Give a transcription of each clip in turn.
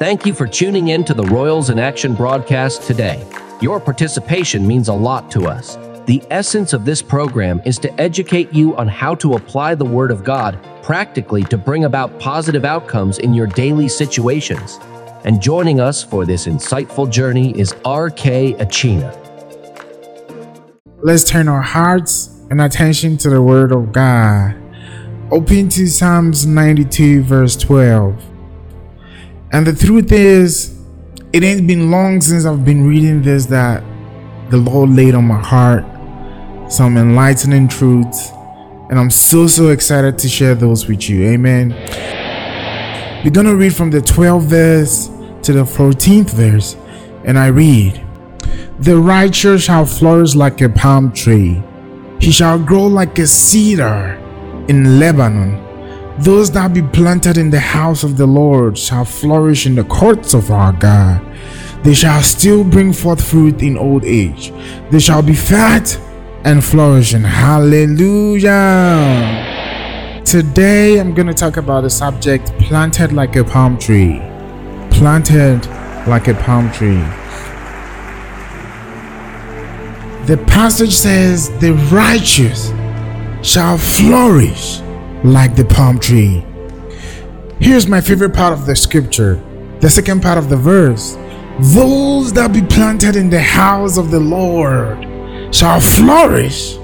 Thank you for tuning in to the Royals in Action broadcast today. Your participation means a lot to us. The essence of this program is to educate you on how to apply the Word of God practically to bring about positive outcomes in your daily situations. And joining us for this insightful journey is R.K. Achina. Let's turn our hearts and attention to the Word of God. Open to Psalms 92, verse 12. And the truth is, it ain't been long since I've been reading this that the Lord laid on my heart some enlightening truths. And I'm so, so excited to share those with you. Amen. We're going to read from the 12th verse to the 14th verse. And I read The righteous shall flourish like a palm tree, he shall grow like a cedar in Lebanon. Those that be planted in the house of the Lord shall flourish in the courts of our God. They shall still bring forth fruit in old age. They shall be fat and flourishing. Hallelujah. Today I'm going to talk about the subject planted like a palm tree. Planted like a palm tree. The passage says, The righteous shall flourish like the palm tree. Here's my favorite part of the scripture, the second part of the verse. Those that be planted in the house of the Lord shall flourish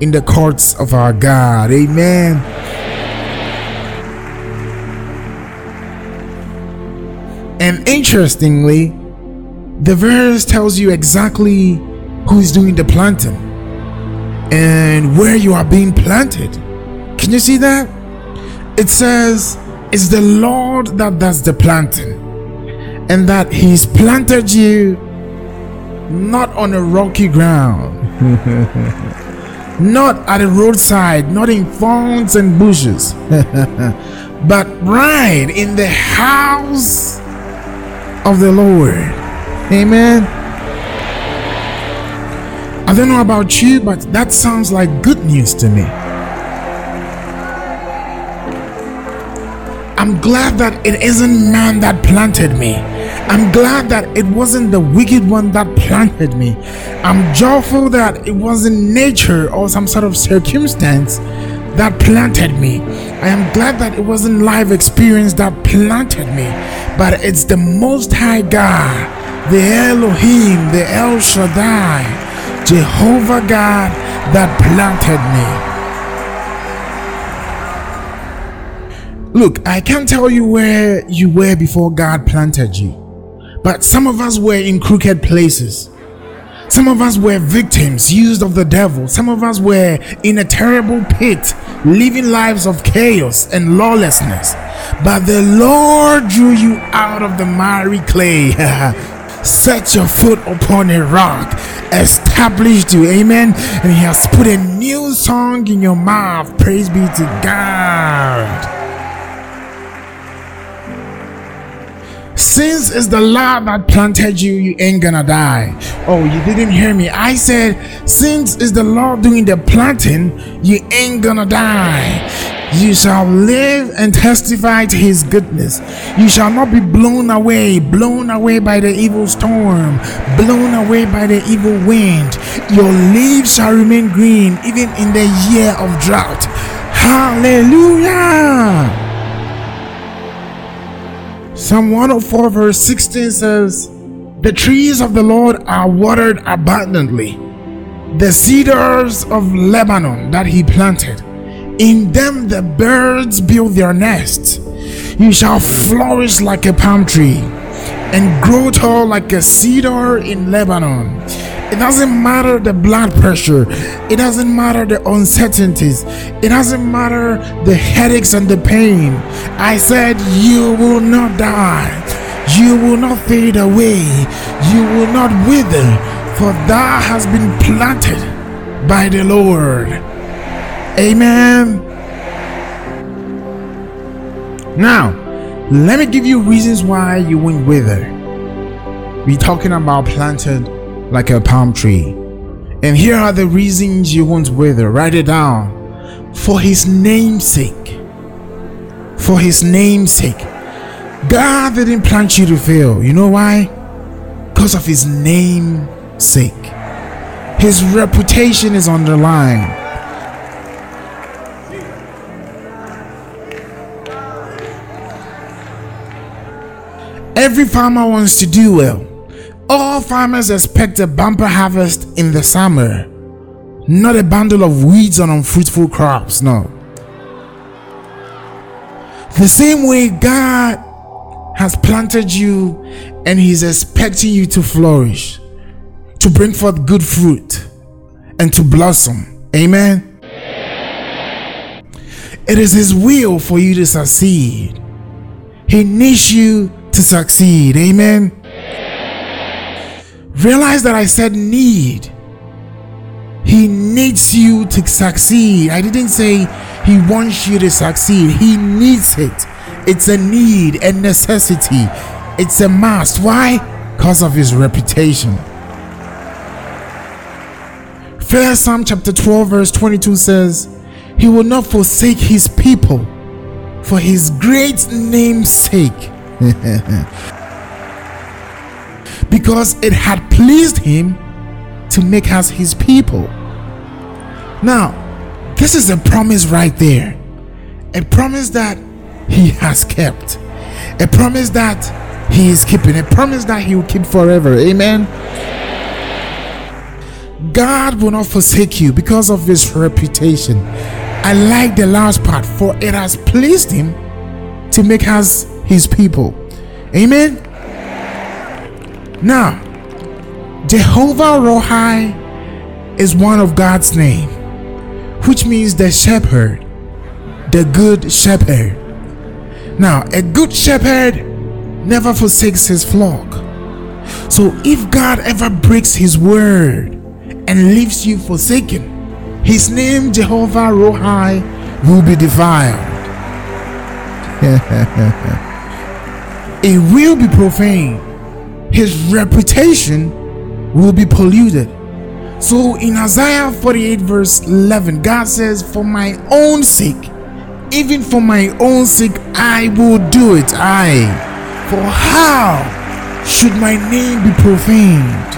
in the courts of our God. Amen. And interestingly, the verse tells you exactly who is doing the planting and where you are being planted. Can you see that? It says it's the Lord that does the planting, and that He's planted you not on a rocky ground, not at a roadside, not in thorns and bushes, but right in the house of the Lord. Amen. I don't know about you, but that sounds like good news to me. I'm glad that it isn't man that planted me. I'm glad that it wasn't the wicked one that planted me. I'm joyful that it wasn't nature or some sort of circumstance that planted me. I am glad that it wasn't life experience that planted me, but it's the Most High God, the Elohim, the El Shaddai, Jehovah God that planted me. Look, I can't tell you where you were before God planted you, but some of us were in crooked places. Some of us were victims used of the devil. Some of us were in a terrible pit, living lives of chaos and lawlessness. But the Lord drew you out of the miry clay. Set your foot upon a rock, established you, amen. And He has put a new song in your mouth. Praise be to God. Since it's the Lord that planted you, you ain't gonna die. Oh, you didn't hear me. I said, since it's the Lord doing the planting, you ain't gonna die. You shall live and testify to his goodness. You shall not be blown away, blown away by the evil storm, blown away by the evil wind. Your leaves shall remain green even in the year of drought. Hallelujah. Psalm 104, verse 16 says, The trees of the Lord are watered abundantly, the cedars of Lebanon that he planted. In them the birds build their nests. You shall flourish like a palm tree and grow tall like a cedar in Lebanon. It doesn't matter the blood pressure. It doesn't matter the uncertainties. It doesn't matter the headaches and the pain. I said, You will not die. You will not fade away. You will not wither, for thou has been planted by the Lord. Amen. Now, let me give you reasons why you won't wither. We're talking about planted like a palm tree. And here are the reasons you won't wither. Write it down. For his name's sake. For his name's sake. God didn't plant you to fail. You know why? Because of his name sake. His reputation is on the line. Every farmer wants to do well. All farmers expect a bumper harvest in the summer, not a bundle of weeds and unfruitful crops. No. The same way God has planted you and He's expecting you to flourish, to bring forth good fruit, and to blossom. Amen. It is His will for you to succeed. He needs you to succeed. Amen. Realize that I said need. He needs you to succeed. I didn't say he wants you to succeed. He needs it. It's a need, a necessity. It's a must. Why? Because of his reputation. First Samuel chapter 12, verse 22 says, He will not forsake his people for his great name's sake. because it had pleased him to make us his people. Now, this is a promise right there. A promise that he has kept. A promise that he is keeping. A promise that he will keep forever. Amen. God will not forsake you because of his reputation. I like the last part, for it has pleased him to make us his people. Amen. Now, Jehovah Rohi is one of God's name, which means the shepherd, the good shepherd. Now, a good shepherd never forsakes his flock. So, if God ever breaks his word and leaves you forsaken, his name, Jehovah Rohi, will be defiled. it will be profane. His reputation will be polluted. So in Isaiah 48, verse 11, God says, For my own sake, even for my own sake, I will do it. I. For how should my name be profaned?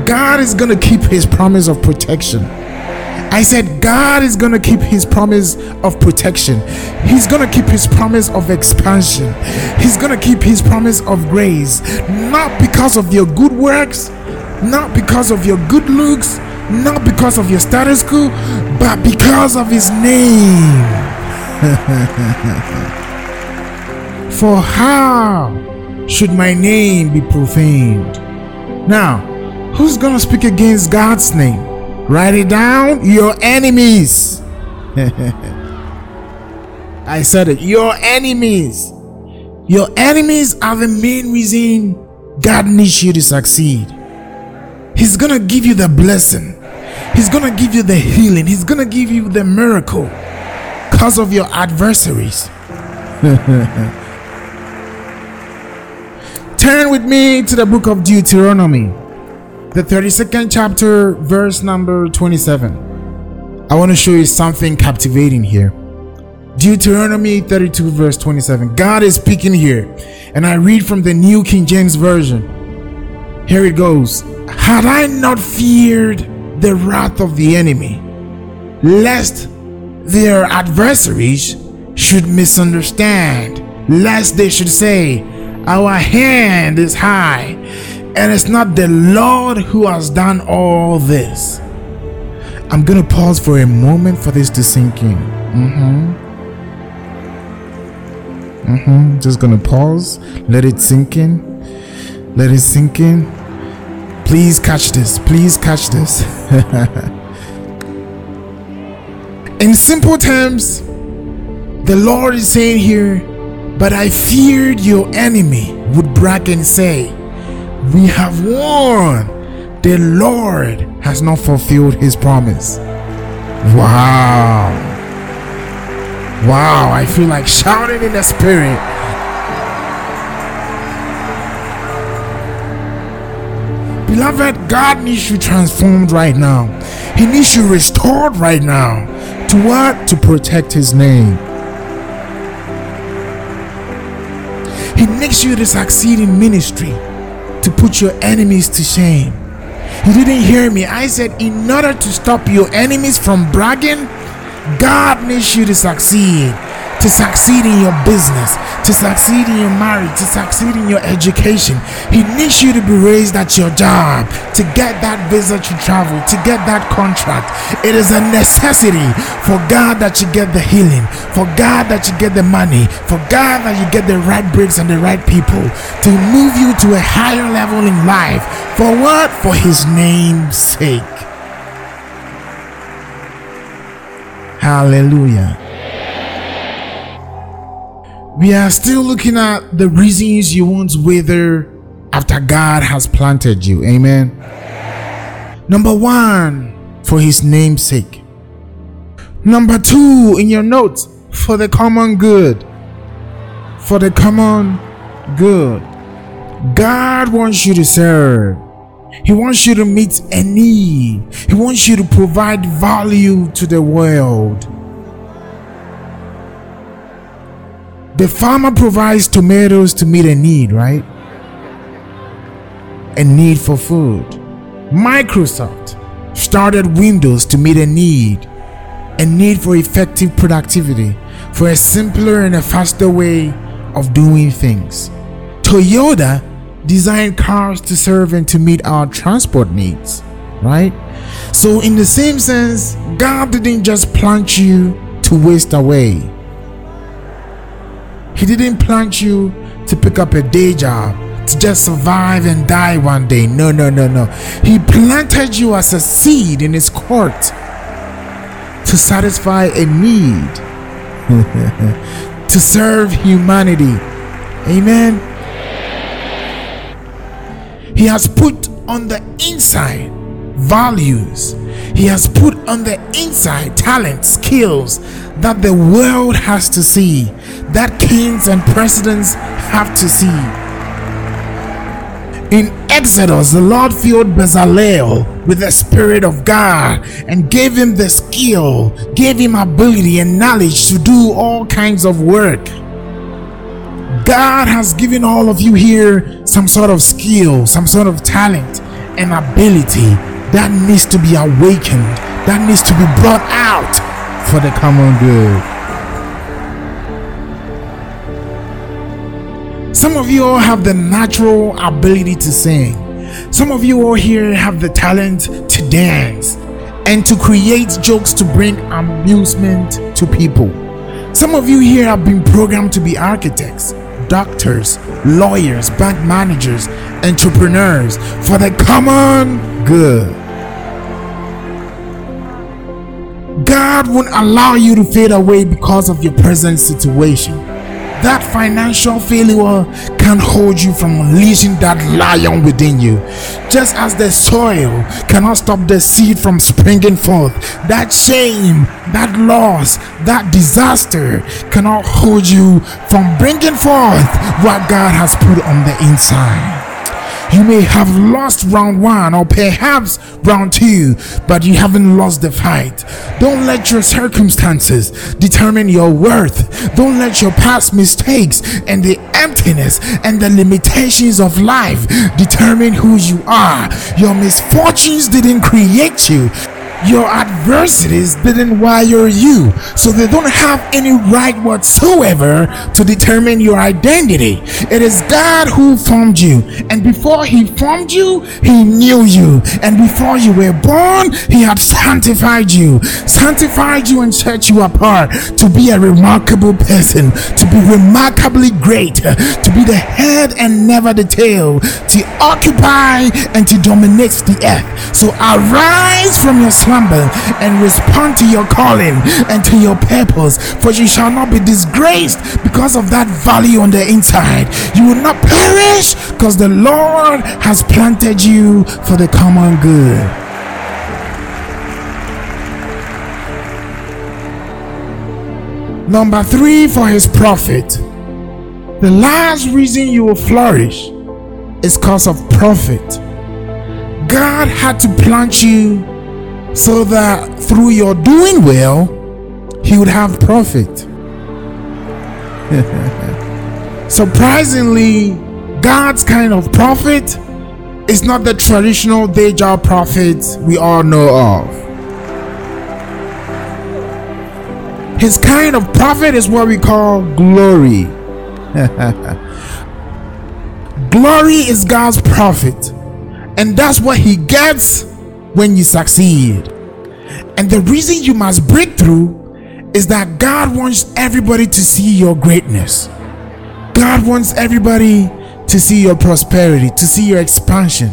God is going to keep his promise of protection. I said, God is going to keep his promise of protection. He's going to keep his promise of expansion. He's going to keep his promise of grace. Not because of your good works, not because of your good looks, not because of your status quo, but because of his name. For how should my name be profaned? Now, who's going to speak against God's name? Write it down. Your enemies. I said it. Your enemies. Your enemies are the main reason God needs you to succeed. He's gonna give you the blessing. He's gonna give you the healing. He's gonna give you the miracle because of your adversaries. Turn with me to the book of Deuteronomy the 32nd chapter, verse number 27. I want to show you something captivating here. Deuteronomy 32, verse 27. God is speaking here, and I read from the New King James Version. Here it goes Had I not feared the wrath of the enemy, lest their adversaries should misunderstand, lest they should say, Our hand is high and it's not the Lord who has done all this. I'm going to pause for a moment for this to sink in. Mm-hmm. Mm-hmm. Just going to pause. Let it sink in. Let it sink in. Please catch this. Please catch this. in simple terms, the Lord is saying here, but I feared your enemy would brag and say, we have won. The Lord has not fulfilled his promise. Wow. Wow, I feel like shouting in the spirit. Beloved, God needs you transformed right now. He needs you restored right now. To what? To protect his name. He needs you to succeed in ministry, put your enemies to shame. You didn't hear me. I said, in order to stop your enemies from bragging, God needs you to succeed to succeed in your business, to succeed in your marriage, to succeed in your education. He needs you to be raised at your job, to get that visa to travel, to get that contract. It is a necessity for God that you get the healing, for God that you get the money, for God that you get the right bricks and the right people to move you to a higher level in life. For what? For His name's sake. Hallelujah we are still looking at the reasons you won't wither after God has planted you. Amen. Number one, for his name's sake. Number two, in your notes, for the common good. For the common good. God wants you to serve. He wants you to meet a need. He wants you to provide value to the world. The farmer provides tomatoes to meet a need, right? A need for food. Microsoft started Windows to meet a need, a need for effective productivity, for a simpler and a faster way of doing things. Toyota designed cars to serve and to meet our transport needs, right? So, in the same sense, God didn't just plant you to waste away. He didn't plant you to pick up a day job, to just survive and die one day. No, no, no, no. He planted you as a seed in His court to satisfy a need, to serve humanity. Amen. He has put on the inside values. He has put on the inside talent, skills that the world has to see that kings and presidents have to see. In Exodus, the Lord filled Bezalel with the Spirit of God and gave him the skill, gave him ability and knowledge to do all kinds of work. God has given all of you here some sort of skill, some sort of talent and ability that needs to be awakened, that needs to be brought out for the common good. Some of you all have the natural ability to sing. Some of you all here have the talent to dance and to create jokes to bring amusement to people. Some of you here have been programmed to be architects, doctors, lawyers, bank managers, entrepreneurs for the common good. God won't allow you to fade away because of your present situation that financial failure can hold you from unleashing that lion within you. Just as the soil cannot stop the seed from springing forth, that shame, that loss, that disaster cannot hold you from bringing forth what God has put on the inside. You may have lost round one or perhaps round two, but you haven't lost the fight. Don't let your circumstances determine your worth. Don't let your past mistakes and the emptiness and the limitations of life determine who you are. Your misfortunes didn't create you, your adversities didn't wire you, so they don't have any right whatsoever to determine your identity. It is God who formed you, and before He formed you, He knew you, and before you were born, He had sanctified you, sanctified you, and set you apart to be a remarkable person, to be remarkably great, to be the head and never the tail, to occupy and to dominate the earth. So arise from your slumber and respond to your calling and to your purpose, for you shall not be disgraced because of that value on the inside. You will not perish because the Lord has planted you for the common good. Number three, for his profit. The last reason you will flourish is because of profit. God had to plant you so that through your doing well, he would have profit. Surprisingly, God's kind of profit is not the traditional day job profit we all know of. His kind of profit is what we call glory. glory is God's profit, and that's what he gets when you succeed. And the reason you must break through is that God wants everybody to see your greatness. God wants everybody to see your prosperity, to see your expansion,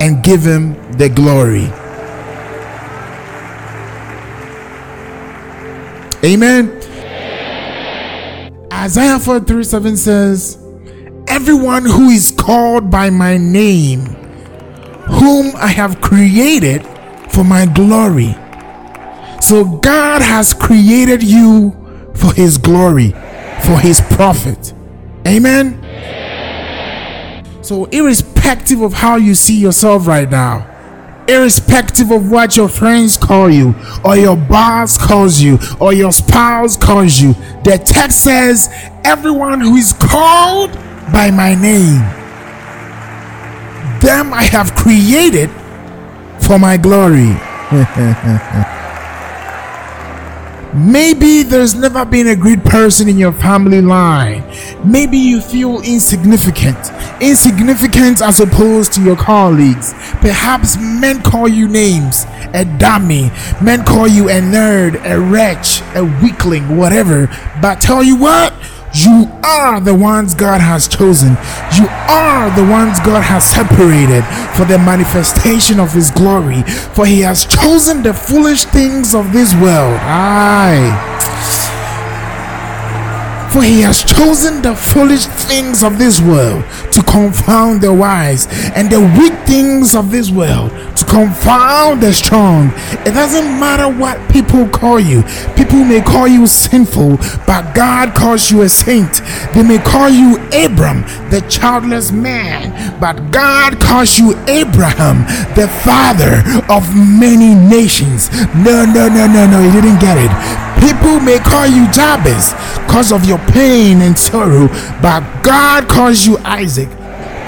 and give Him the glory. Amen. Isaiah 43 7 says, Everyone who is called by my name, whom I have created for my glory. So God has created you for his glory, for his profit. Amen. So, irrespective of how you see yourself right now, irrespective of what your friends call you, or your boss calls you, or your spouse calls you, the text says, Everyone who is called by my name, them I have created for my glory. Maybe there's never been a great person in your family line. Maybe you feel insignificant. Insignificant as opposed to your colleagues. Perhaps men call you names, a dummy. Men call you a nerd, a wretch, a weakling, whatever. But tell you what? You are the ones God has chosen. You are the ones God has separated for the manifestation of His glory. For He has chosen the foolish things of this world. Aye. For he has chosen the foolish things of this world to confound the wise, and the weak things of this world to confound the strong. It doesn't matter what people call you. People may call you sinful, but God calls you a saint. They may call you Abram, the childless man, but God calls you Abraham, the father of many nations. No, no, no, no, no, you didn't get it. People may call you Jabez because of your pain and sorrow, but God calls you Isaac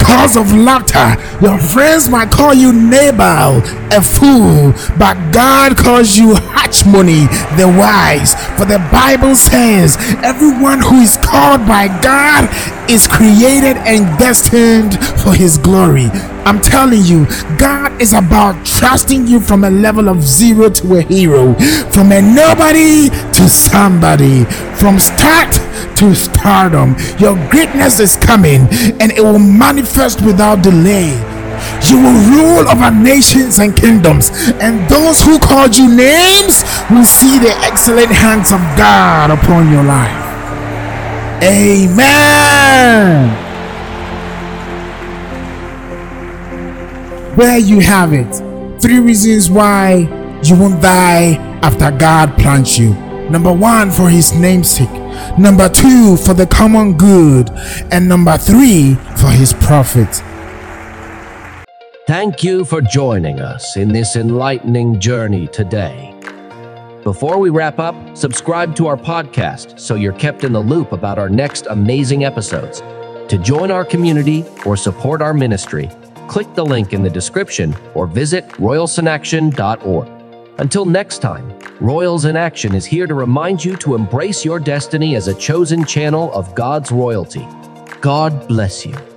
cause of laughter. Your friends might call you Nabal, a fool, but God calls you Hachmoni, the wise. For the Bible says, everyone who is called by God is created and destined for his glory. I'm telling you, God is about trusting you from a level of zero to a hero, from a nobody to somebody, from start to stardom. Your greatness is coming and it will manifest without delay. You will rule over nations and kingdoms, and those who called you names will see the excellent hands of God upon your life. Amen. There you have it. Three reasons why you won't die after God plants you. Number one, for his namesake. Number two, for the common good. And number three, for his profit. Thank you for joining us in this enlightening journey today. Before we wrap up, subscribe to our podcast so you're kept in the loop about our next amazing episodes. To join our community or support our ministry, click the link in the description or visit royalsinaction.org. Until next time, Royals in Action is here to remind you to embrace your destiny as a chosen channel of God's royalty. God bless you.